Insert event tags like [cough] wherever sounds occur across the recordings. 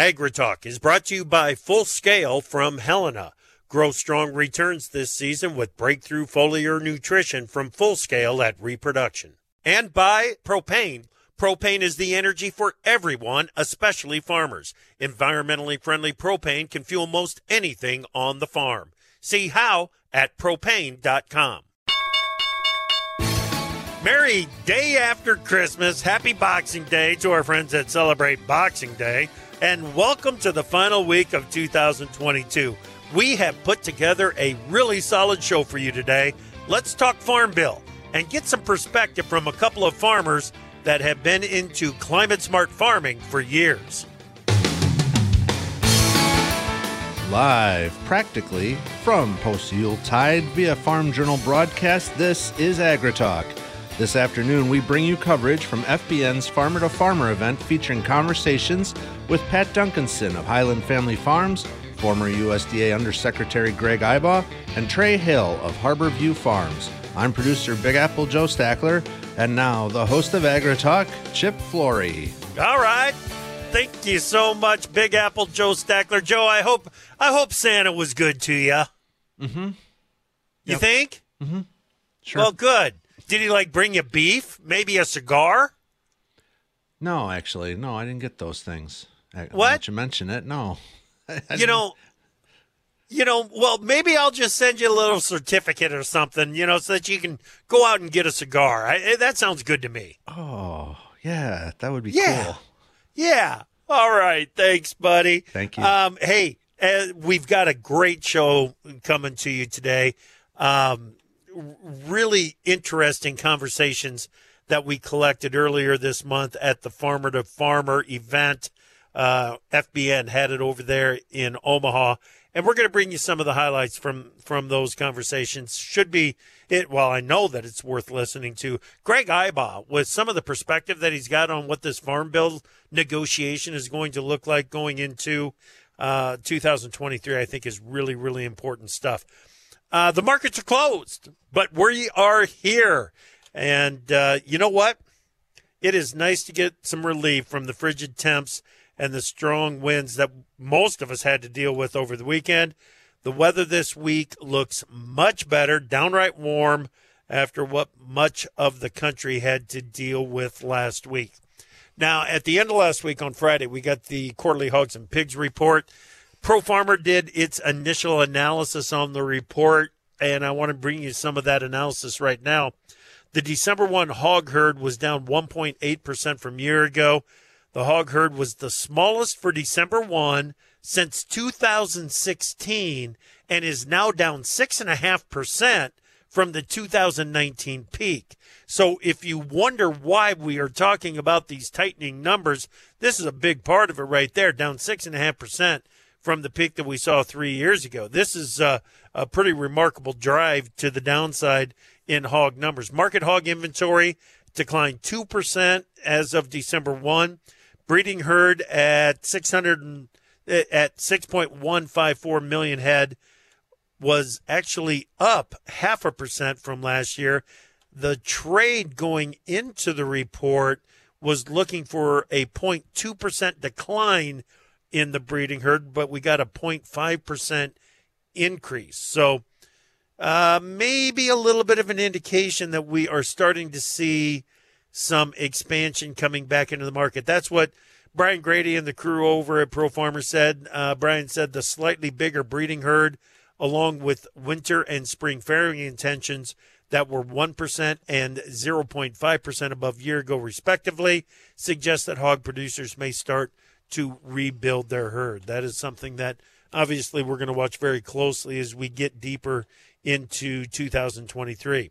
AgriTalk is brought to you by Full Scale from Helena. Grow strong returns this season with breakthrough foliar nutrition from Full Scale at Reproduction. And by Propane. Propane is the energy for everyone, especially farmers. Environmentally friendly propane can fuel most anything on the farm. See how at propane.com. Merry day after Christmas. Happy Boxing Day to our friends that celebrate Boxing Day. And welcome to the final week of 2022. We have put together a really solid show for you today. Let's talk Farm Bill and get some perspective from a couple of farmers that have been into climate smart farming for years. Live, practically, from post Yule Tide via Farm Journal broadcast, this is AgriTalk. This afternoon, we bring you coverage from FBN's Farmer to Farmer event featuring conversations with Pat Duncanson of Highland Family Farms, former USDA Undersecretary Greg Ibach, and Trey Hill of Harborview Farms. I'm producer Big Apple Joe Stackler, and now the host of AgriTalk, Chip Flory. All right. Thank you so much, Big Apple Joe Stackler. Joe, I hope I hope Santa was good to you. Mm-hmm. You Yep. think? Mm-hmm. Sure. Well, good. Did he like bring you beef? Maybe a cigar? no, actually, no, I didn't get those things. I- What? that you mention it, no. [laughs] I you know, you know. Well, maybe I'll just send you a little certificate or something. You know, so that you can go out and get a cigar. I, eh, that sounds good to me. Oh, yeah, that would be Yeah. cool. Yeah. All right. Thanks, buddy. Thank you. Um, hey, uh, we've got a great show coming to you today. Um, really interesting conversations that we collected earlier this month at the Farmer to Farmer event. Uh, FBN had it over there in Omaha, and we're going to bring you some of the highlights from from those conversations. Should be it. Well, I know that it's worth listening to. Greg Ibach with some of the perspective that he's got on what this farm bill negotiation is going to look like going into uh, 2023. I think is really really important stuff. Uh, the markets are closed, but we are here. And uh, you know what? It is nice to get some relief from the frigid temps and the strong winds that most of us had to deal with over the weekend. The weather this week looks much better, downright warm after what much of the country had to deal with last week. Now, at the end of last week on Friday, we got the quarterly hogs and pigs report. Pro Farmer did its initial analysis on the report, and I want to bring you some of that analysis right now. The December 1 hog herd was down 1.8% from year ago. The hog herd was the smallest for December 1 since 2016 and is now down 6.5% from the 2019 peak. So if you wonder why we are talking about these tightening numbers, this is a big part of it right there, down 6.5% from the peak that we saw three years ago. This is uh, a pretty remarkable drive to the downside in hog numbers. Market hog inventory declined 2% as of December 1. Breeding herd at 600 and- at 6.154 million head was actually up half a percent from last year. The trade going into the report was looking for a 0.2% decline in the breeding herd, but we got a 0.5% increase. So uh, maybe a little bit of an indication that we are starting to see some expansion coming back into the market. That's what Brian Grete and the crew over at Pro Farmer said. Uh, Brian said the slightly bigger breeding herd, along with winter and spring farrowing intentions that were 1% and 0.5% above year ago, respectively, suggest that hog producers may start to rebuild their herd. That is something that obviously we're going to watch very closely as we get deeper into 2023.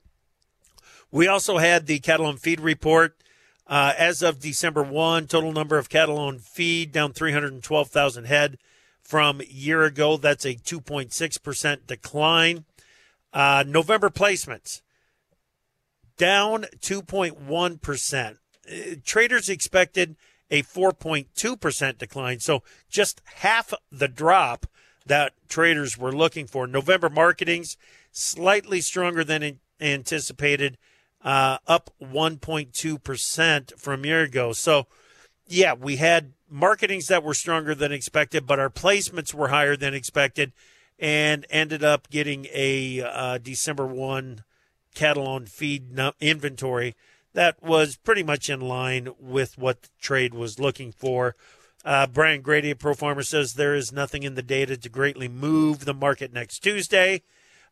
We also had the cattle on feed report. Uh, as of December 1, total number of cattle on feed down 312,000 head from year ago. That's a 2.6% decline. Uh, November placements down 2.1%. Uh, traders expected a 4.2% decline. So just half the drop that traders were looking for. November marketings slightly stronger than anticipated, uh, up 1.2% from year ago. So yeah, we had marketings that were stronger than expected, but our placements were higher than expected and ended up getting a uh, December 1 cattle on feed inventory that was pretty much in line with what the trade was looking for. Uh, Brian Grete at Pro Farmer says there is nothing in the data to greatly move the market next Tuesday.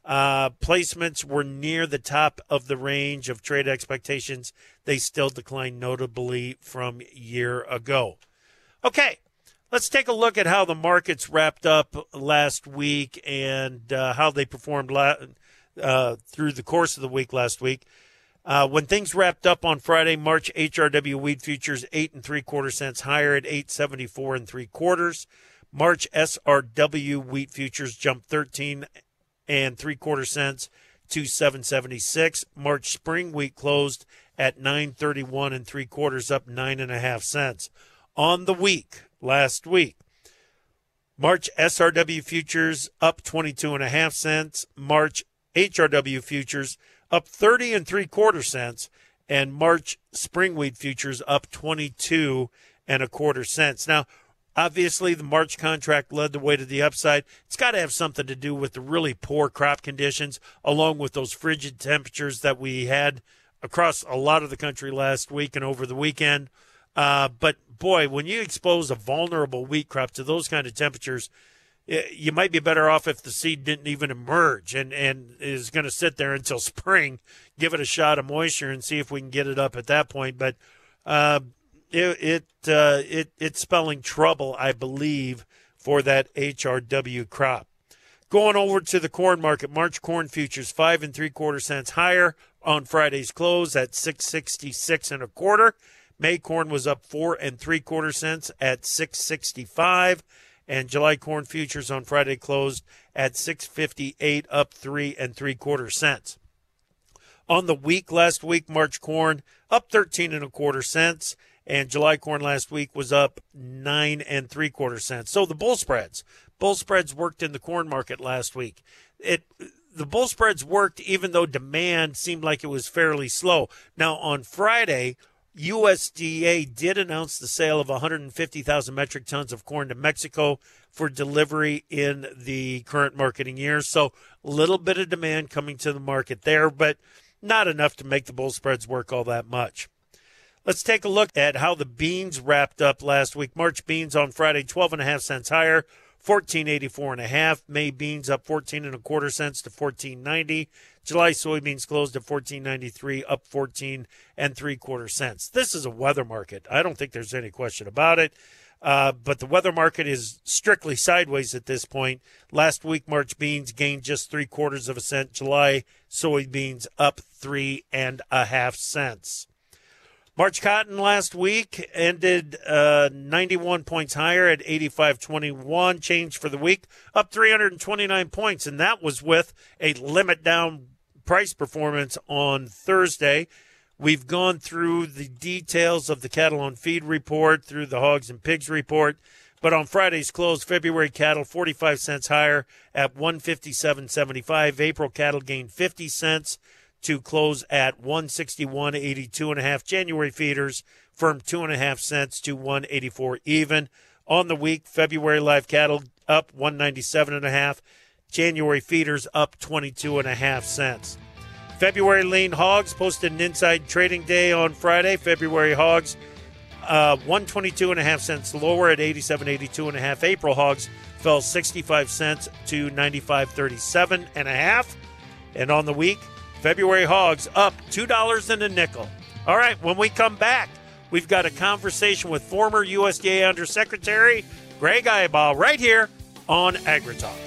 Uh, placements were near the top of the range of trade expectations. They still declined notably from year ago. Okay, let's take a look at how the markets wrapped up last week and uh, how they performed la- uh, through the course of the week last week. Uh, when things wrapped up on Friday, March HRW wheat futures eight and three quarter cents higher at eight seventy four and three quarters. March SRW wheat futures jumped thirteen and three quarter cents to 776. March spring wheat closed at 931 and three quarters, up nine and a half cents. On the week, last week, March SRW futures up 22 and a half cents. March HRW futures up 30 and three quarter cents, and March spring wheat futures up 22 and a quarter cents. Now, Obviously, the March contract led the way to the upside. It's got to have something to do with the really poor crop conditions, along with those frigid temperatures that we had across a lot of the country last week and over the weekend. Uh, but boy, when you expose a vulnerable wheat crop to those kind of temperatures, you might be better off if the seed didn't even emerge and, and is going to sit there until [laughs] spring. Give it a shot of moisture and see if we can get it up at that point. But uh, it it, uh, it it's spelling trouble, I believe, for that HRW crop. Going over to the corn market, March corn futures five and three quarter cents higher on Friday's close at six sixty six and a quarter. May corn was up four and three quarter cents at six sixty five, and July corn futures on Friday closed at six fifty eight, up three and three quarter cents. On the week last week, March corn up thirteen and a quarter cents and July corn last week was up nine and three quarter cents. So the bull spreads, bull spreads worked in the corn market last week. It the bull spreads worked even though demand seemed like it was fairly slow. Now on Friday, USDA did announce the sale of 150,000 metric tons of corn to Mexico for delivery in the current marketing year. So a little bit of demand coming to the market there, but not enough to make the bull spreads work all that much. Let's take a look at how the beans wrapped up last week. March beans on Friday, 12 and a half cents higher, 1484 and a half. May beans up 14 and a quarter cents to 1490. July soybeans closed at 1493, up 14 and three quarter cents. This is a weather market. I don't think there's any question about it. Uh, but the weather market is strictly sideways at this point. Last week, March beans gained just three quarters of a cent. July soybeans up three and a half cents. March cotton last week ended uh, 91 points higher at 85.21. Change for the week, up 329 points, and that was with a limit down price performance on Thursday. We've gone through the details of the cattle on feed report, through the hogs and pigs report. But on Friday's close, February cattle 45 cents higher at 157.75. April cattle gained 50 cents to close at 161.82 and a half. January feeders firm two and a half cents to 184 even. On the week, February live cattle up 197 and a half. January feeders up 22 and a half cents. February lean hogs posted an inside trading day on Friday. February hogs uh, 122 and a half cents lower at 87.82 and a half. April hogs fell 65 cents to 95.37 and a half. And on the week, February hogs up $2 and a nickel. All right, when we come back, we've got a conversation with former USDA Undersecretary Greg Ibach right here on AgriTalk.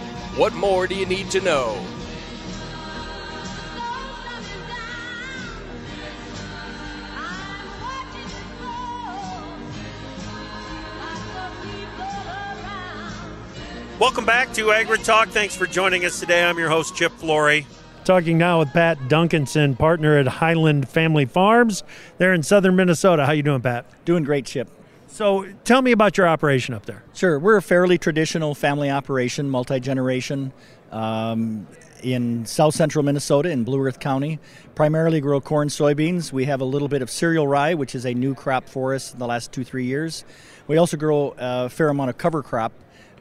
What more do you need to know? Welcome back to AgriTalk. Thanks for joining us today. I'm your host, Chip Flory. Talking now with Pat Duncanson, partner at Highland Family Farms. They're in southern Minnesota. How you doing, Pat? Doing great, Chip. So tell me about your operation up there. Sure. We're a fairly traditional family operation, multi generation, um, in south central Minnesota in Blue Earth County. Primarily grow corn, soybeans. We have a little bit of cereal rye, which is a new crop for us in the last two, three years. We also grow a fair amount of cover crop,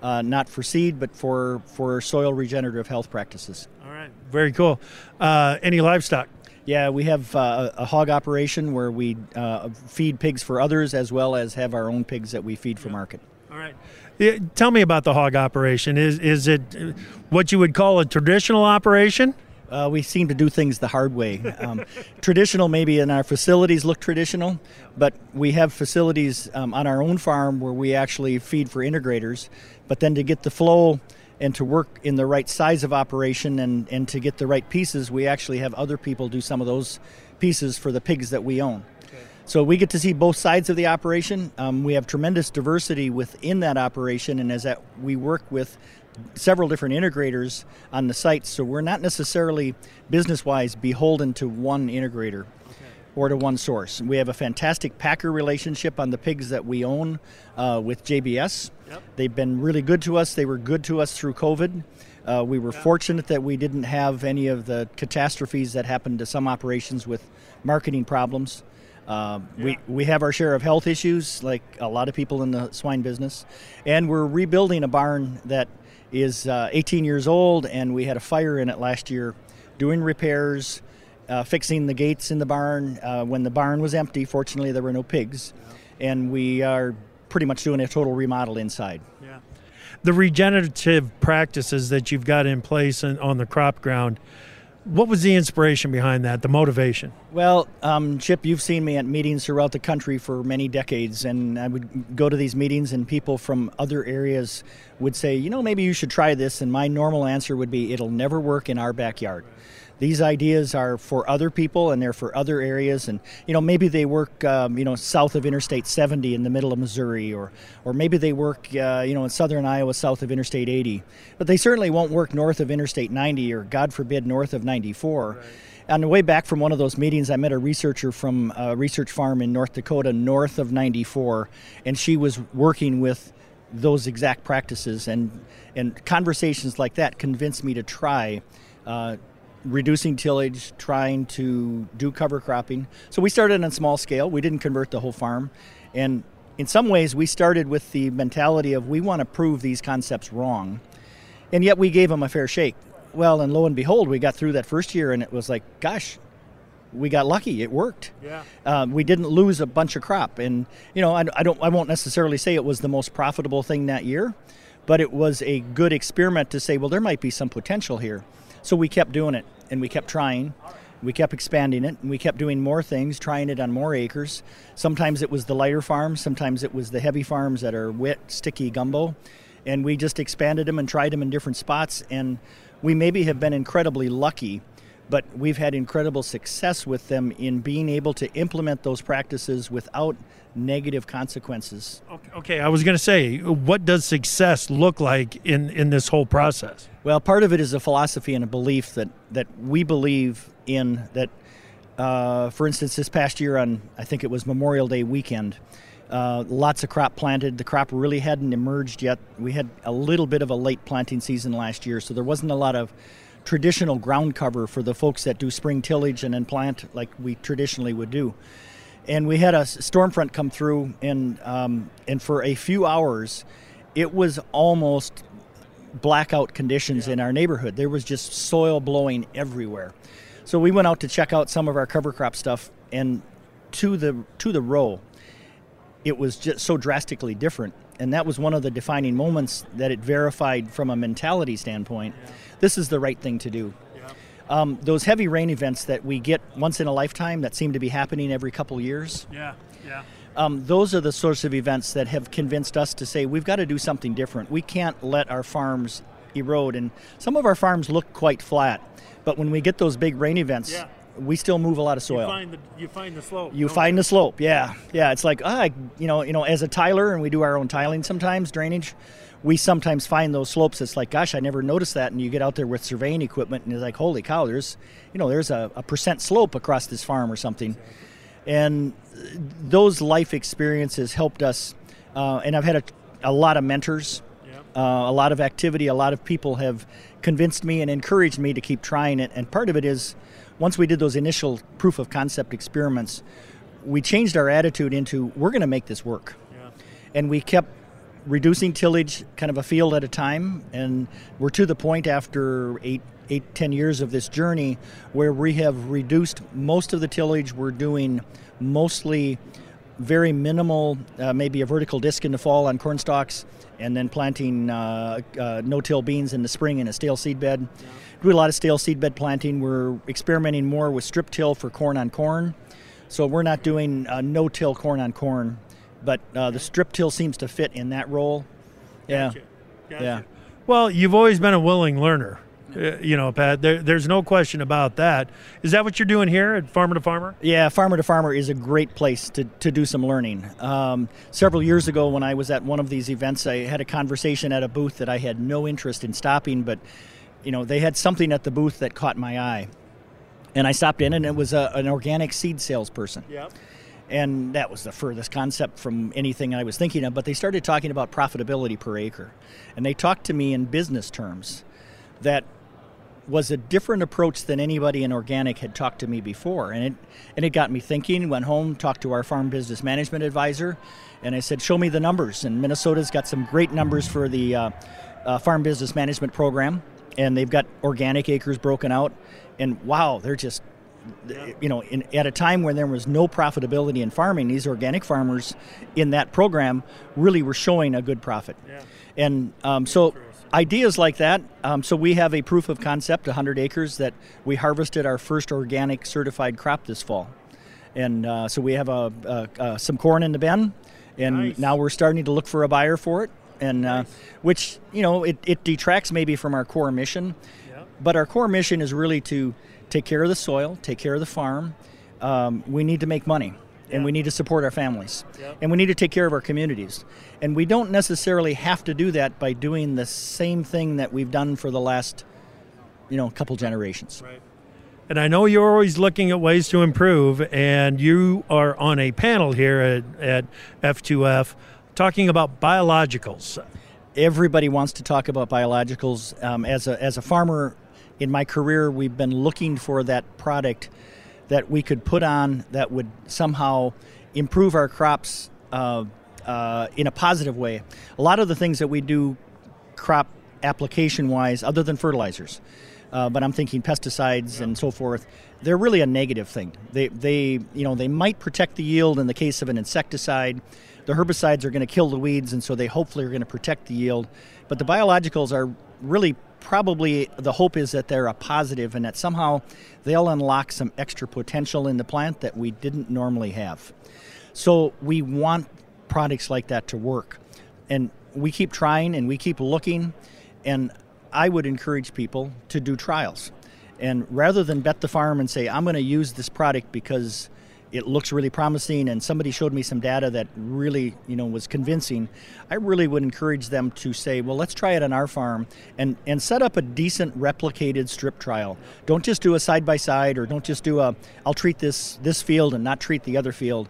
uh, not for seed, but for, for soil regenerative health practices. All right. Very cool. Uh, any livestock? Yeah, we have uh, a hog operation where we uh, feed pigs for others as well as have our own pigs that we feed for market. All right. Yeah, tell me about the hog operation. Is is it what you would call a traditional operation? Uh, we seem to do things the hard way. Um, [laughs] traditional, maybe in our facilities, look traditional, but we have facilities um, on our own farm where we actually feed for integrators. But then to get the flow and to work in the right size of operation and, and to get the right pieces, we actually have other people do some of those pieces for the pigs that we own. So we get to see both sides of the operation. Um, we have tremendous diversity within that operation, and as that we work with several different integrators on the site, so we're not necessarily business-wise beholden to one integrator or to one source. We have a fantastic packer relationship on the pigs that we own uh, with JBS. Yep. They've been really good to us. They were good to us through COVID. Uh, we were fortunate that we didn't have any of the catastrophes that happened to some operations with marketing problems. Uh, yeah. we, we have our share of health issues, like a lot of people in the swine business, and we're rebuilding a barn that is uh, 18 years old, and we had a fire in it last year, doing repairs, uh, fixing the gates in the barn. Uh, when the barn was empty, fortunately, there were no pigs, and we are pretty much doing a total remodel inside. Yeah. The regenerative practices that you've got in place on the crop ground, what was the inspiration behind that, the motivation? Well, um, Chip, you've seen me at meetings throughout the country for many decades, and I would go to these meetings, and people from other areas would say, you know, maybe you should try this. And my normal answer would be, it'll never work in our backyard these ideas are for other people and they're for other areas and you know maybe they work um, you know south of interstate 70 in the middle of missouri or or maybe they work uh, you know in southern iowa south of interstate 80 but they certainly won't work north of interstate 90 or god forbid north of 94 right. On the way back from one of those meetings, I met a researcher from a research farm in North Dakota, north of 94, and she was working with those exact practices. And, and conversations like that convinced me to try uh, reducing tillage, trying to do cover cropping. So we started on small scale. We didn't convert the whole farm. And in some ways, we started with the mentality of we want to prove these concepts wrong. And yet we gave them a fair shake. Well, and lo and behold, we got through that first year and it was like, gosh, we got lucky. It worked. Yeah. Um, we didn't lose a bunch of crop, and you know, I, I, don't, I won't necessarily say it was the most profitable thing that year, but it was a good experiment to say, well, there might be some potential here. So we kept doing it and we kept trying. We kept expanding it and we kept doing more things, trying it on more acres. Sometimes it was the lighter farms, sometimes it was the heavy farms that are wet, sticky gumbo. And we just expanded them and tried them in different spots. And we maybe have been incredibly lucky but we've had incredible success with them in being able to implement those practices without negative consequences. Okay, I was going to say, what does success look like in, in this whole process? Well, part of it is a philosophy and a belief that, that we believe in that, uh, for instance, this past year on, I think it was Memorial Day weekend, uh, lots of crop planted. The crop really hadn't emerged yet. We had a little bit of a late planting season last year, so there wasn't a lot of traditional ground cover for the folks that do spring tillage and then plant like we traditionally would do. And we had a storm front come through, and um, and for a few hours, it was almost blackout conditions in our neighborhood. There was just soil blowing everywhere. So we went out to check out some of our cover crop stuff, and to the to the row, it was just so drastically different. And that was one of the defining moments that it verified from a mentality standpoint. This is the right thing to do. Um, those heavy rain events that we get once in a lifetime that seem to be happening every couple years. Yeah, yeah. Um, those are the sorts of events that have convinced us to say we've got to do something different. We can't let our farms erode, and some of our farms look quite flat. But when we get those big rain events, Yeah. we still move a lot of soil. You find the you find the slope. You find the slope, yeah, yeah. It's like ah, you know, you know, as a tiler, and we do our own tiling sometimes, drainage. We sometimes find those slopes. It's like, gosh, I never noticed that. And you get out there with surveying equipment, and it's like, holy cow, there's, you know, there's a, a percent slope across this farm or something. And those life experiences helped us. Uh, and I've had a, a lot of mentors, uh, a lot of activity. A lot of people have convinced me and encouraged me to keep trying it. And part of it is, once we did those initial proof of concept experiments, we changed our attitude into we're going to make this work. And we kept reducing tillage kind of a field at a time. And we're to the point after eight, eight, ten years of this journey where we have reduced most of the tillage. We're doing mostly very minimal, uh, maybe a vertical disc in the fall on corn stalks, and then planting uh, uh, no-till beans in the spring in a stale seed bed. Do a lot of stale seed bed planting. We're experimenting more with strip till for corn on corn. So we're not doing uh, no-till corn on corn, but uh, the strip till seems to fit in that role. Yeah, Gotcha. Gotcha. yeah. Well, you've always been a willing learner. Uh, you know, Pat. There, there's no question about that. Is that what you're doing here at Farmer to Farmer? Yeah, Farmer to Farmer is a great place to, to do some learning. Um, several years ago, when I was at one of these events, I had a conversation at a booth that I had no interest in stopping, but you know they had something at the booth that caught my eye, and I stopped in, and it was a, an organic seed salesperson. Yep. And that was the furthest concept from anything I was thinking of. But they started talking about profitability per acre, and they talked to me in business terms that was a different approach than anybody in organic had talked to me before, and it and it got me thinking. Went home, talked to our farm business management advisor, and I said, "Show me the numbers." And Minnesota's got some great numbers for the uh, uh, farm business management program, and they've got organic acres broken out, and wow, they're just you know, in, at a time when there was no profitability in farming, these organic farmers in that program really were showing a good profit. And um, so ideas like that. Um, so we have a proof of concept, 100 acres that we harvested our first organic certified crop this fall. And uh, so we have a, a, uh, some corn in the bin, and Nice. now we're starting to look for a buyer for it. And uh, which you know it, it detracts maybe from our core mission, but our core mission is really to take care of the soil, take care of the farm. Um, we need to make money, and we need to support our families, and we need to take care of our communities. And we don't necessarily have to do that by doing the same thing that we've done for the last, you know, couple generations. right And I know you're always looking at ways to improve, and you are on a panel here at, at F2F talking about biologicals. everybody wants to talk about biologicals. Um, as a as a farmer, in my career, we've been looking for that product that we could put on that would somehow improve our crops uh, uh, in a positive way. A lot of the things that we do, crop application wise, other than fertilizers. Uh, but I'm thinking pesticides and so forth. They're really a negative thing. They, they, you know, they might protect the yield in the case of an insecticide. The herbicides are going to kill the weeds, and so they hopefully are going to protect the yield. But the biologicals are really probably the hope is that they're a positive and that somehow they'll unlock some extra potential in the plant that we didn't normally have. So we want products like that to work. And we keep trying and we keep looking. And I would encourage people to do trials. And rather than bet the farm and say, I'm going to use this product because it looks really promising and somebody showed me some data that really you know was convincing i really would encourage them to say well let's try it on our farm and and set up a decent replicated strip trial don't just do a side by side or don't just do a i'll treat this this field and not treat the other field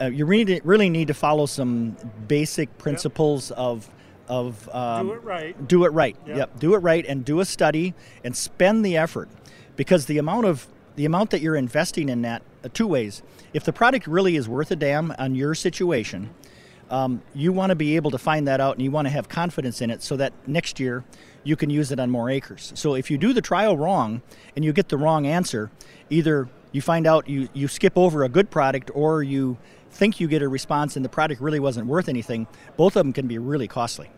uh, you really really need to follow some basic principles of of um, Do it right. do it right. Yep. Yep. Do it right and do a study and spend the effort because the amount of the amount that you're investing in that two ways. If the product really is worth a damn on your situation, um, you want to be able to find that out and you want to have confidence in it so that next year you can use it on more acres. So if you do the trial wrong and you get the wrong answer, either you find out you, you skip over a good product or you think you get a response and the product really wasn't worth anything, both of them can be really costly.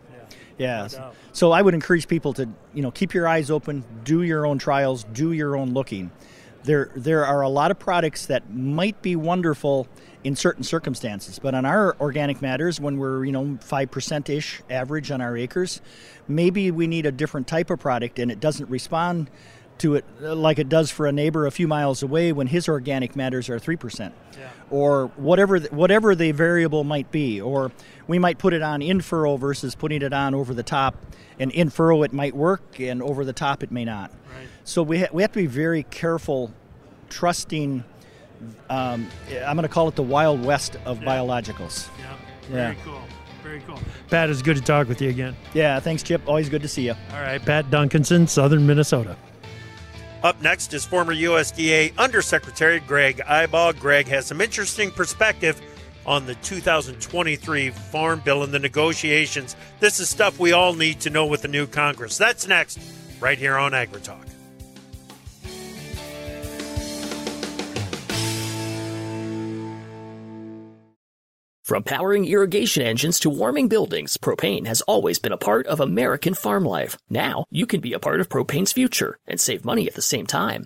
Yeah. doubt. So I would encourage people to, you know, keep your eyes open, do your own trials, do your own looking. There there are a lot of products that might be wonderful in certain circumstances, but on our organic matters when we're, you know, 5% ish average on our acres, maybe we need a different type of product and it doesn't respond to it uh, like it does for a neighbor a few miles away when his organic matters are 3% or whatever the, whatever the variable might be or we might put it on in furrow versus putting it on over the top and in furrow it might work and over the top it may not so we, ha- we have to be very careful trusting um, i'm going to call it the wild west of biologicals Yeah. Yeah. Very cool. Very cool. Pat, it's good to talk with you again. yeah thanks chip always good to see you All right, Pat Duncanson, Southern Minnesota. Up next is former USDA Undersecretary Greg Ibach. Greg has some interesting perspective on the 2023 Farm Bill and the negotiations. This is stuff we all need to know with the new Congress. That's next, right here on AgriTalk. From powering irrigation engines to warming buildings, propane has always been a part of American farm life. Now, you can be a part of propane's future and save money at the same time.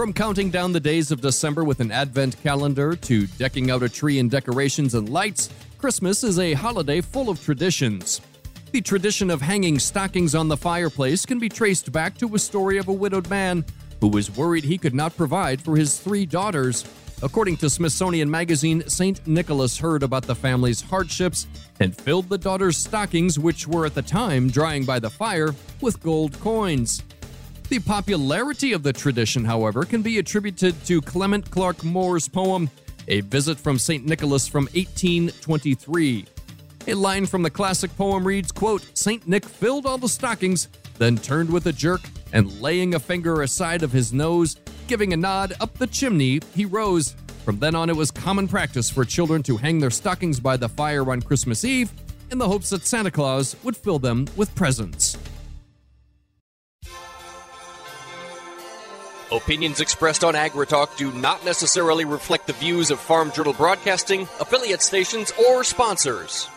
From counting down the days of December with an advent calendar to decking out a tree in decorations and lights, Christmas is a holiday full of traditions. The tradition of hanging stockings on the fireplace can be traced back to a story of a widowed man who was worried he could not provide for his three daughters. According to Smithsonian Magazine, St. Nicholas heard about the family's hardships and filled the daughters' stockings, which were at the time drying by the fire, with gold coins. The popularity of the tradition, however, can be attributed to Clement Clarke Moore's poem, A Visit from St. Nicholas from 1823. A line from the classic poem reads, quote, St. Nick filled all the stockings, then turned with a jerk, and laying a finger aside of his nose, giving a nod up the chimney, he rose. From then on, it was common practice for children to hang their stockings by the fire on Christmas Eve in the hopes that Santa Claus would fill them with presents. Opinions expressed on AgriTalk do not necessarily reflect the views of Farm Journal Broadcasting, affiliate stations, or sponsors.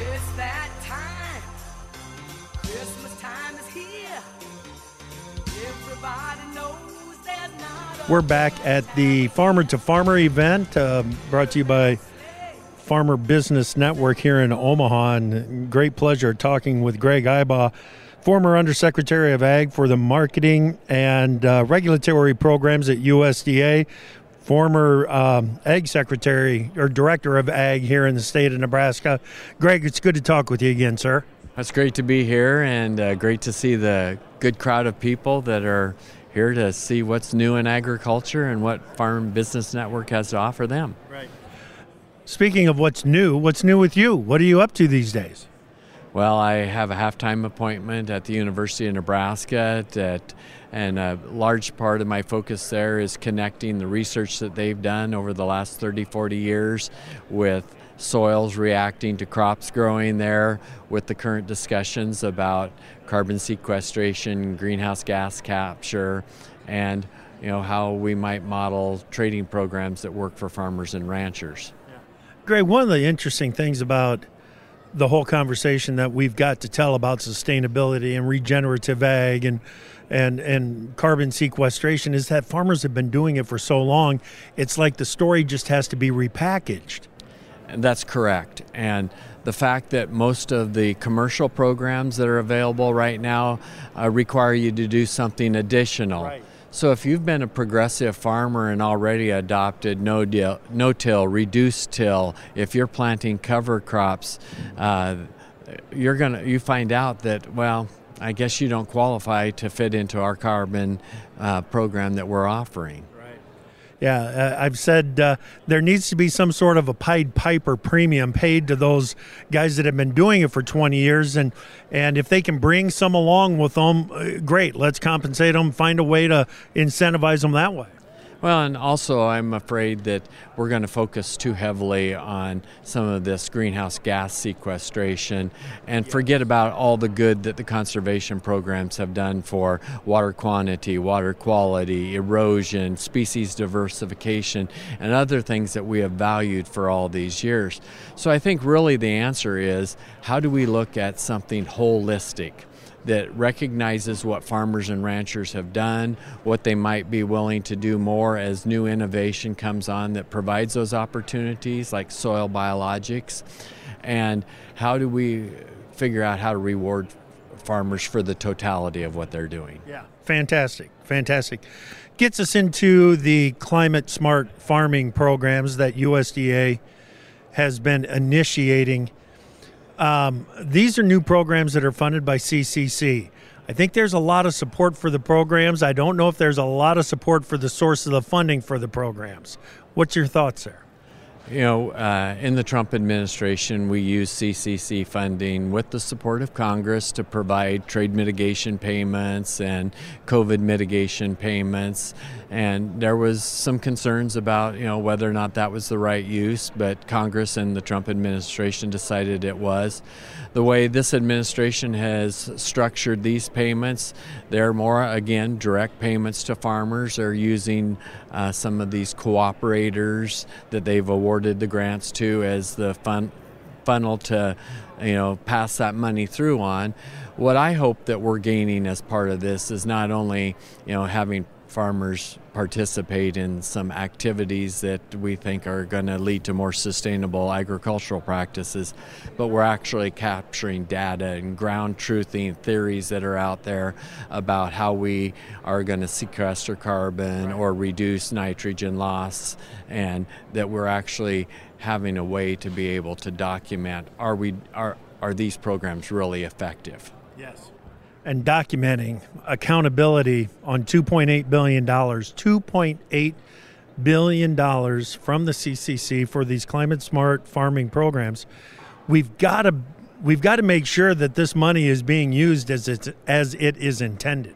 It's that time. Christmas time is here. Everybody knows not a We're back at the Farmer to Farmer event uh, brought to you by Farmer Business Network here in Omaha. And great pleasure talking with Greg Ibach, former Undersecretary of Ag for the Marketing and uh, Regulatory Programs at USDA, former um, Ag Secretary or Director of Ag here in the state of Nebraska. Greg, it's good to talk with you again, sir. That's great to be here and uh, great to see the good crowd of people that are here to see what's new in agriculture and what Farm Business Network has to offer them. Right. Speaking of what's new, what's new with you? What are you up to these days? Well, I have a half-time appointment at the University of Nebraska that and a large part of my focus there is connecting the research that they've done over the last 30, 40 years with soils reacting to crops growing there, with the current discussions about carbon sequestration, greenhouse gas capture, and you know how we might model trading programs that work for farmers and ranchers. Greg, one of the interesting things about the whole conversation that we've got to tell about sustainability and regenerative ag and and and carbon sequestration is that farmers have been doing it for so long. It's like the story just has to be repackaged. And that's correct. And the fact that most of the commercial programs that are available right now uh, require you to do something additional. Right. So if you've been a progressive farmer and already adopted no deal, no till, reduced till, if you're planting cover crops, uh, you're gonna you find out that well, I guess you don't qualify to fit into our carbon uh, program that we're offering. Yeah, uh, I've said uh, there needs to be some sort of a Pied Piper premium paid to those guys that have been doing it for 20 years, and and if they can bring some along with them, uh, great. Let's compensate them, find a way to incentivize them that way. Well, and also I'm afraid that we're going to focus too heavily on some of this greenhouse gas sequestration and forget about all the good that the conservation programs have done for water quantity, water quality, erosion, species diversification, and other things that we have valued for all these years. So I think really the answer is how do we look at something holistic? That recognizes what farmers and ranchers have done, what they might be willing to do more as new innovation comes on that provides those opportunities, like soil biologics, and how do we figure out how to reward farmers for the totality of what they're doing. Yeah, fantastic, fantastic. Gets us into the climate smart farming programs that USDA has been initiating um, these are new programs that are funded by CCC. I think there's a lot of support for the programs. I don't know if there's a lot of support for the source of the funding for the programs. What's your thoughts there? You know, uh, in the Trump administration, we used CCC funding with the support of Congress to provide trade mitigation payments and COVID mitigation payments. And there was some concerns about, you know, whether or not that was the right use, but Congress and the Trump administration decided it was. The way this administration has structured these payments, they're more, again, direct payments to farmers. They're using uh, some of these cooperators that they've awarded the grants to as the fun, funnel to, you know, pass that money through on. What I hope that we're gaining as part of this is not only, you know, having farmers participate in some activities that we think are going to lead to more sustainable agricultural practices, but we're actually capturing data and ground truthing theories that are out there about how we are going to sequester carbon or reduce nitrogen loss, and that we're actually having a way to be able to document are we are are these programs really effective? Yes and documenting accountability on $2.8 billion. $2.8 billion from the CCC for these climate smart farming programs. We've got to we've got to make sure that this money is being used as it as it is intended.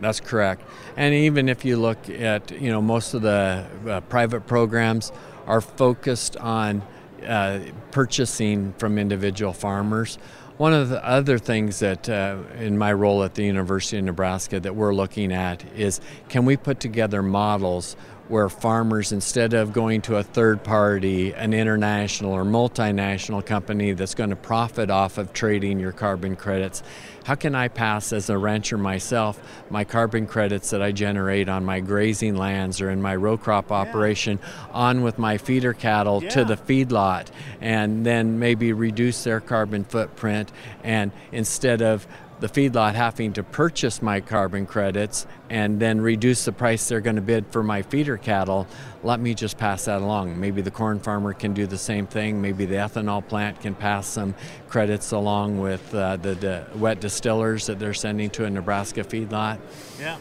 That's correct. And even if you look at you know most of the uh, private programs are focused on uh, purchasing from individual farmers. One of the other things that, uh, in my role at the University of Nebraska, that we're looking at is can we put together models where farmers, instead of going to a third party, an international or multinational company that's going to profit off of trading your carbon credits, how can I pass as a rancher myself my carbon credits that I generate on my grazing lands or in my row crop operation on with my feeder cattle Yeah. to the feedlot and then maybe reduce their carbon footprint and instead of the feedlot having to purchase my carbon credits and then reduce the price they're going to bid for my feeder cattle, let me just pass that along. Maybe the corn farmer can do the same thing. Maybe the ethanol plant can pass some credits along with uh, the, the wet distillers that they're sending to a Nebraska feedlot. Yeah.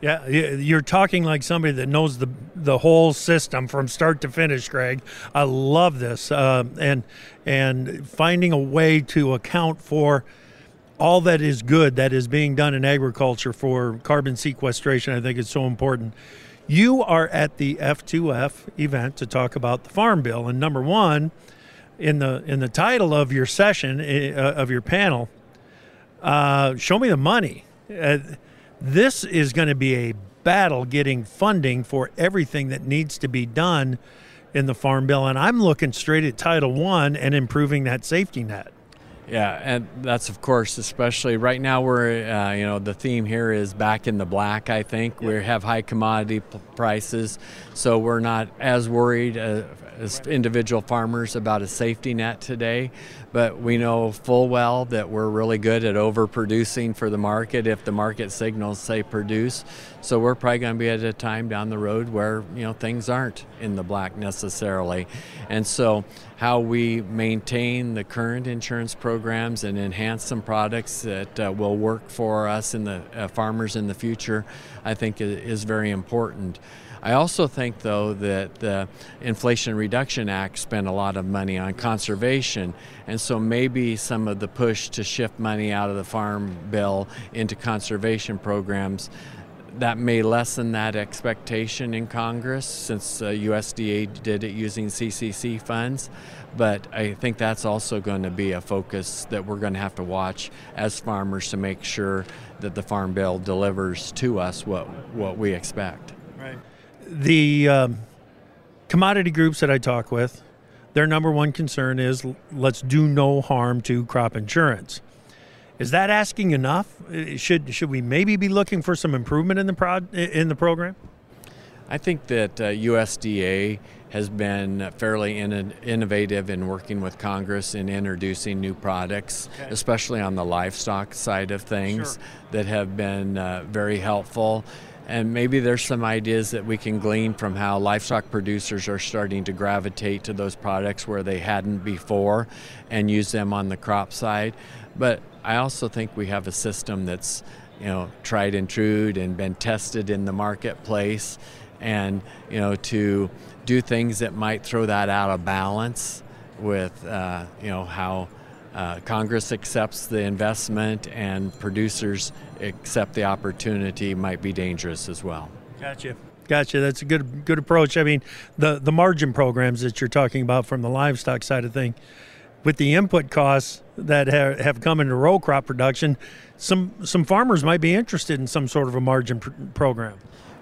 Yeah, you're talking like somebody that knows the the whole system from start to finish, Greg. I love this, uh, and and finding a way to account for all that is good that is being done in agriculture for carbon sequestration. I think is so important. You are at the F2F event to talk about the Farm Bill, and number one in the in the title of your session uh, of your panel, uh, show me the money. Uh, this is going to be a battle getting funding for everything that needs to be done in the Farm Bill, and I'm looking straight at Title One and improving that safety net. Yeah, and that's of course, especially right now. We're, uh, you know, the theme here is back in the black. I think we have high commodity p- prices, so we're not as worried uh, as individual farmers about a safety net today. But we know full well that we're really good at overproducing for the market if the market signals say produce. So we're probably going to be at a time down the road where you know things aren't in the black necessarily, and so how we maintain the current insurance programs and enhance some products that uh, will work for us and the uh, farmers in the future, I think is very important. I also think, though, that the Inflation Reduction Act spent a lot of money on conservation, and so maybe some of the push to shift money out of the farm bill into conservation programs that may lessen that expectation in Congress since uh, USDA did it using CCC funds. But I think that's also going to be a focus that we're going to have to watch as farmers to make sure that the Farm Bill delivers to us what, what we expect. Right the um, commodity groups that I talk with, their number one concern is let's do no harm to crop insurance. Is that asking enough? Should should we maybe be looking for some improvement in the prod in the program? I think that uh, USDA has been fairly in- innovative in working with Congress in introducing new products, okay. especially on the livestock side of things, sure. that have been uh, very helpful and maybe there's some ideas that we can glean from how livestock producers are starting to gravitate to those products where they hadn't before and use them on the crop side. But I also think we have a system that's you know tried and true and been tested in the marketplace and you know to do things that might throw that out of balance with uh, you know how uh, Congress accepts the investment and producers accept the opportunity might be dangerous as well. Gotcha. Gotcha. That's a good good approach. I mean, the the margin programs that you're talking about from the livestock side of thing, with the input costs that have, have come into row crop production, some some farmers might be interested in some sort of a margin pr- program.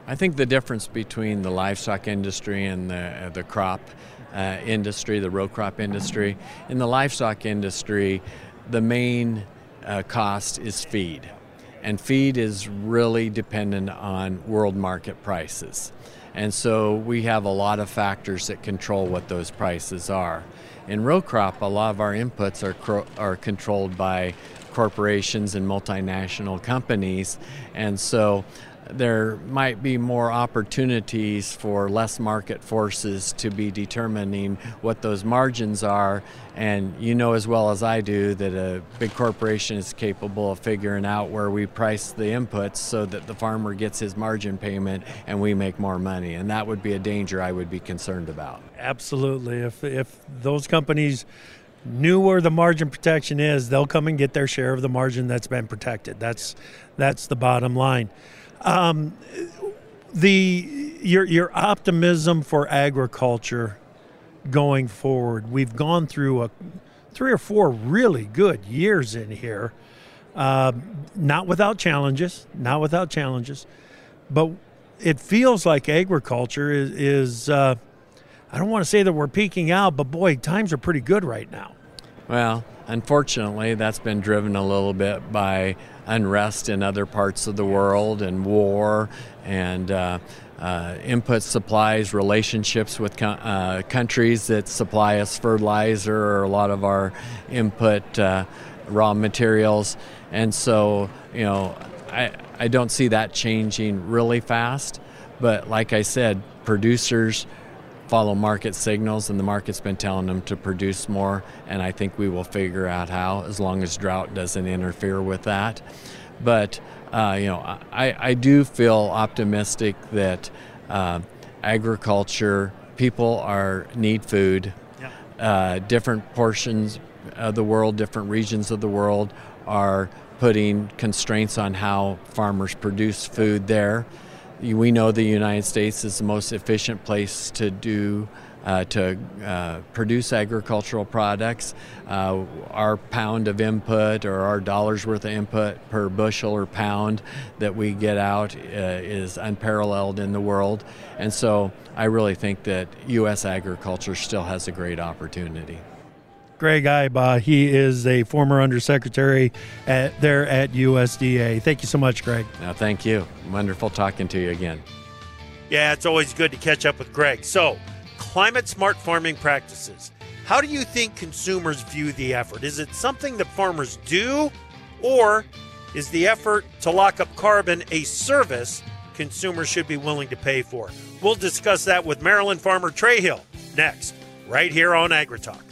I think the difference between the livestock industry and the uh, the crop uh, industry, the row crop industry, in the livestock industry, the main uh, cost is feed and feed is really dependent on world market prices. And so we have a lot of factors that control what those prices are. In row crop, a lot of our inputs are, are controlled by corporations and multinational companies. And so there might be more opportunities for less market forces to be determining what those margins are. And you know as well as I do that a big corporation is capable of figuring out where we price the inputs so that the farmer gets his margin payment and we make more money. And that would be a danger I would be concerned about. Absolutely. If, if those companies knew where the margin protection is, they'll come and get their share of the margin that's been protected. That's that's the bottom line. Um, the your your optimism for agriculture going forward. We've gone through a three or four really good years in here, uh, not without challenges, not without challenges, but it feels like agriculture is. is uh, I don't want to say that we're peaking out, but boy, times are pretty good right now. Well, unfortunately, that's been driven a little bit by unrest in other parts of the world and war and uh, uh, input supplies, relationships with co- uh, countries that supply us fertilizer or a lot of our input uh, raw materials. And so, you know, I, I don't see that changing really fast. But like I said, producers follow market signals, and the market's been telling them to produce more. And I think we will figure out how, as long as drought doesn't interfere with that. But uh, you know, I, I do feel optimistic that uh, agriculture people are need food. Yeah. Uh, different portions of the world, different regions of the world are putting constraints on how farmers produce food there we know the United States is the most efficient place to do uh, to uh, produce agricultural products. Uh, our pound of input or our dollars worth of input per bushel or pound that we get out uh, is unparalleled in the world. And so I really think that U.S. agriculture still has a great opportunity. Greg Ibach, he is a former undersecretary at, there at USDA. Thank you so much, Greg. Now, thank you. Wonderful talking to you again. Yeah, it's always good to catch up with Greg. So, climate smart farming practices. How do you think consumers view the effort? Is it something that farmers do, or is the effort to lock up carbon a service consumers should be willing to pay for? We'll discuss that with Maryland farmer Trey Hill next, right here on AgriTalk.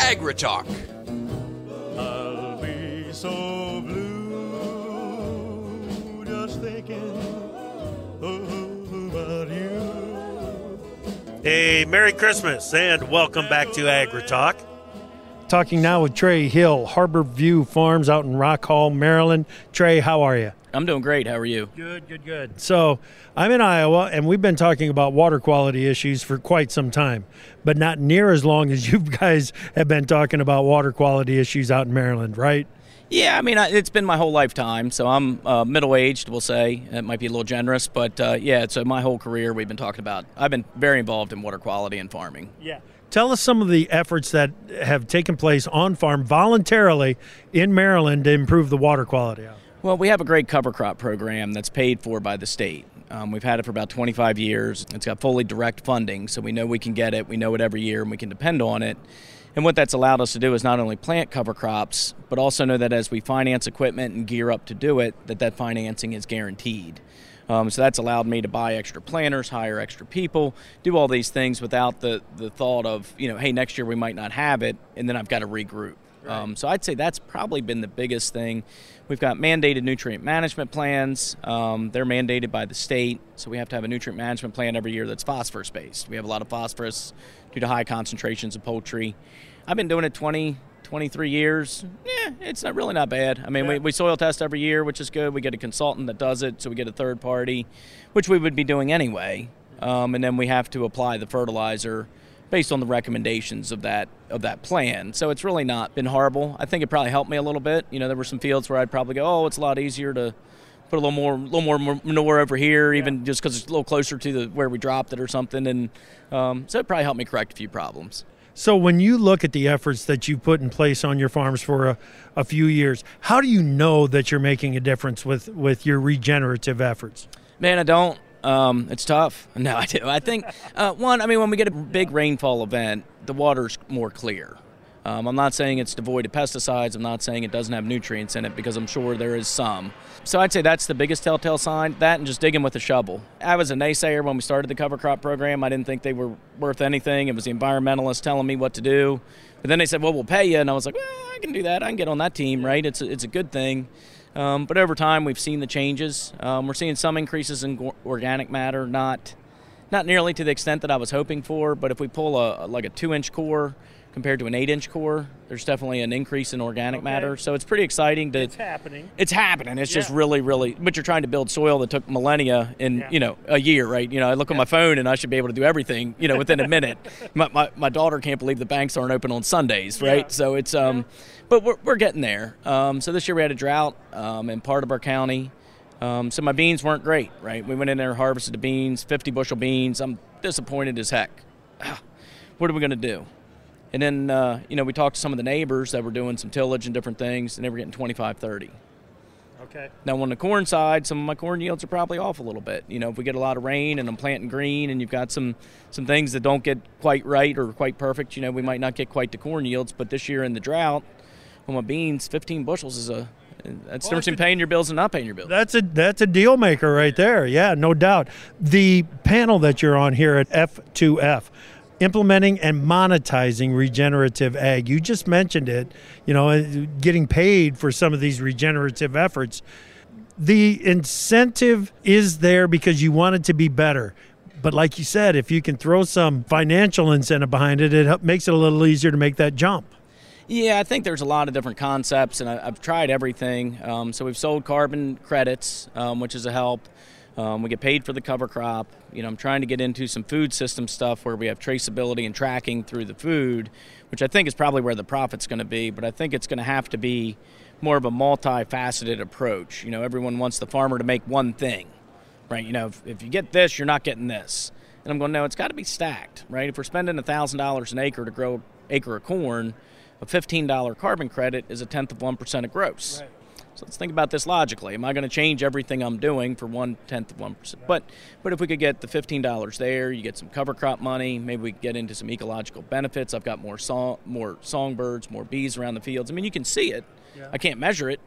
AgriTalk. I'll be so blue just thinking about you. Hey, Merry Christmas and welcome back to AgriTalk. Talking now with Trey Hill, Harbor View Farms out in Rock Hall, Maryland. Trey, how are you? I'm doing great. How are you? Good, good, good. So I'm in Iowa, and we've been talking about water quality issues for quite some time, but not near as long as [laughs] you guys have been talking about water quality issues out in Maryland, right? Yeah, I mean, it's been my whole lifetime. So I'm uh, middle aged, we'll say. It might be a little generous, but uh, yeah, so my whole career we've been talking about. I've been very involved in water quality and farming. Yeah. Tell us some of the efforts that have taken place on farm voluntarily in Maryland to improve the water quality. Well, we have a great cover crop program that's paid for by the state. Um, we've had it for about 25 years. It's got fully direct funding, so we know we can get it. We know it every year, and we can depend on it. And what that's allowed us to do is not only plant cover crops, but also know that as we finance equipment and gear up to do it, that that financing is guaranteed. Um, so that's allowed me to buy extra planters, hire extra people, do all these things without the, the thought of, you know, hey, next year we might not have it, and then I've got to regroup. Um, so I'd say that's probably been the biggest thing. We've got mandated nutrient management plans. Um, they're mandated by the state, so we have to have a nutrient management plan every year that's phosphorus based. We have a lot of phosphorus due to high concentrations of poultry. I've been doing it 20, 23 years. Yeah, it's not really not bad. I mean, we, we soil test every year, which is good. We get a consultant that does it, so we get a third party, which we would be doing anyway. Um, and then we have to apply the fertilizer based on the recommendations of that of that plan. So it's really not been horrible. I think it probably helped me a little bit. You know, there were some fields where I'd probably go, oh, it's a lot easier to put a little more, little more manure over here, even just because it's a little closer to the where we dropped it or something. And um, so it probably helped me correct a few problems. So when you look at the efforts that you put in place on your farms for a, a few years, how do you know that you're making a difference with, with your regenerative efforts? Man, I don't. Um, it's tough. [laughs] No, I do. I think uh, one. I mean, when we get a big rainfall event, the water's more clear. Um, I'm not saying it's devoid of pesticides. I'm not saying it doesn't have nutrients in it because I'm sure there is some. So I'd say that's the biggest telltale sign. That and just digging with a shovel. I was a naysayer when we started the cover crop program. I didn't think they were worth anything. It was the environmentalists telling me what to do. But then they said, "Well, we'll pay you," and I was like, "Well, I can do that. I can get on that team, right? It's a, it's a good thing." Um, but over time, we've seen the changes. Um, we're seeing some increases in organic matter, not not nearly to the extent that I was hoping for. But if we pull a like a two-inch core compared to an eight inch core. There's definitely an increase in organic matter. So it's pretty exciting to It's happening. it's happening. It's just really, really. But you're trying to build soil that took millennia in you know a year, right? You know, I look on my phone and I should be able to do everything, you know, within a minute. [laughs] my, my, my daughter can't believe the banks aren't open on Sundays, right? Yeah. So it's um, but we're, we're getting there. Um, so this year we had a drought um, in part of our county. Um, so my beans weren't great, right? We went in there harvested the beans, 50 bushel beans. I'm disappointed as heck. [sighs] what are we going to do? And then, uh, you know, we talked to some of the neighbors that were doing some tillage and different things, and they were getting 25, 30. Okay. Now, on the corn side, some of my corn yields are probably off a little bit. You know, if we get a lot of rain and I'm planting green, and you've got some some things that don't get quite right or quite perfect, you know, we might not get quite the corn yields. But this year in the drought, on my beans, 15 bushels is a that's the difference paying your bills and not paying your bills. That's a that's a deal maker right there. Yeah, no doubt. The panel that you're on here at F2F, implementing and monetizing regenerative ag. You just mentioned it. You know, getting paid for some of these regenerative efforts. The incentive is there because you want it to be better. But like you said, if you can throw some financial incentive behind it, it makes it a little easier to make that jump. Yeah, I think there's a lot of different concepts, and I, I've tried everything. Um, so we've sold carbon credits, um, which is a help. Um, we get paid for the cover crop. You know, I'm trying to get into some food system stuff where we have traceability and tracking through the food, which I think is probably where the profit's going to be. But I think it's going to have to be more of a multifaceted approach. You know, everyone wants the farmer to make one thing, right? You know, if, if you get this, you're not getting this. And I'm going, no, it's got to be stacked, right? If we're spending $1,000 an acre to grow acre of corn, a $15 carbon credit is a tenth of 1% of gross. So let's think about this logically. Am I going to change everything I'm doing for one tenth of 1%? But, but if we could get the $15 there, you get some cover crop money, maybe we could get into some ecological benefits. I've got more, song, more songbirds, more bees around the fields. I mean, you can see it. I can't measure it.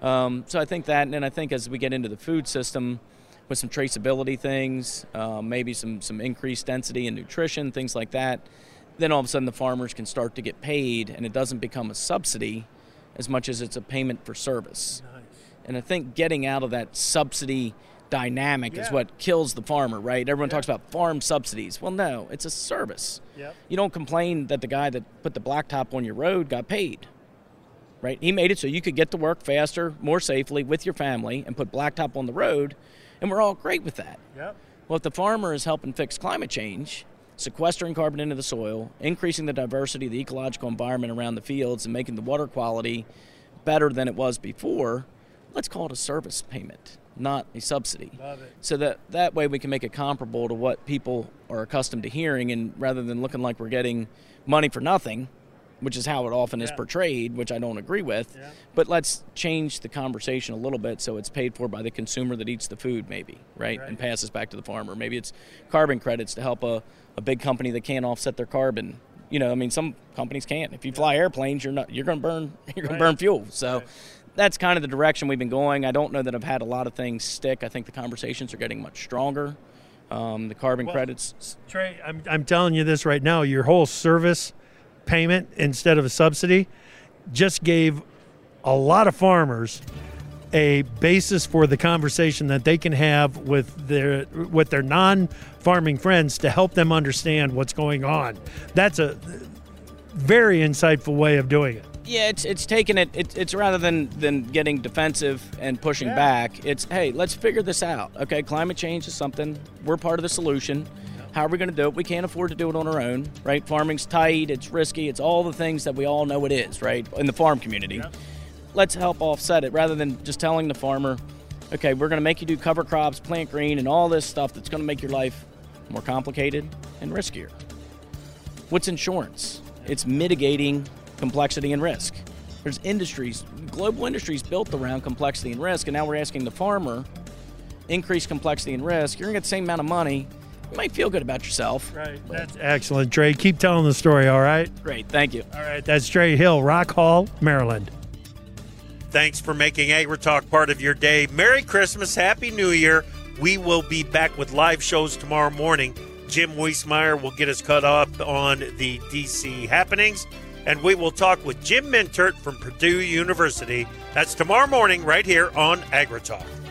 Um, so I think that, and then I think as we get into the food system, with some traceability things, um, maybe some some increased density and nutrition, things like that, then all of a sudden the farmers can start to get paid, and it doesn't become a subsidy as much as it's a payment for service. And I think getting out of that subsidy dynamic is what kills the farmer, right? Everyone talks about farm subsidies. Well, no, it's a service. Yep. You don't complain that the guy that put the blacktop on your road got paid right? He made it so you could get to work faster, more safely with your family and put blacktop on the road, and we're all great with that. Yep. Well, if the farmer is helping fix climate change, sequestering carbon into the soil, increasing the diversity of the ecological environment around the fields, and making the water quality better than it was before, let's call it a service payment, not a subsidy. Love it. So that that way we can make it comparable to what people are accustomed to hearing, and rather than looking like we're getting money for nothing, which is how it often is portrayed, which I don't agree with. But let's change the conversation a little bit so it's paid for by the consumer that eats the food, maybe, right? And passes back to the farmer. Maybe it's carbon credits to help a, a big company that can't offset their carbon. You know, I mean, some companies can't. If you fly airplanes, you're not you're going to burn [laughs] you're going Right. to burn fuel. So that's kind of the direction we've been going. I don't know that I've had a lot of things stick. I think the conversations are getting much stronger. Um, the carbon Well, credits. Trey, I'm, I'm telling you this right now. Your whole service payment instead of a subsidy just gave a lot of farmers a basis for the conversation that they can have with their with their non-farming friends to help them understand what's going on. That's a very insightful way of doing it. Yeah, it's it's taking it. It's, it's rather than than getting defensive and pushing Yeah. back. It's hey, let's figure this out. Okay, climate change is something. We're part of the solution. How are we going to do it? We can't afford to do it on our own, right? Farming's tight. It's risky. It's all the things that we all know it is, right? In the farm community, let's help offset it rather than just telling the farmer, okay, we're going to make you do cover crops, plant green, and all this stuff that's going to make your life more complicated and riskier. What's insurance? It's mitigating complexity and risk. There's industries, global industries built around complexity and risk, and now we're asking the farmer increase complexity and risk. You're gonna get the same amount of money. You might feel good about yourself. Right. That's excellent, Trey. Keep telling the story, all right? Great. Thank you. All right. That's Trey Hill, Rock Hall, Maryland. Thanks for making AgriTalk part of your day. Merry Christmas, Happy New Year. We will be back with live shows tomorrow morning. Jim Wiesemeyer will get us caught up on the DC happenings, and we will talk with Jim Mintert from Purdue University. That's tomorrow morning right here on AgriTalk.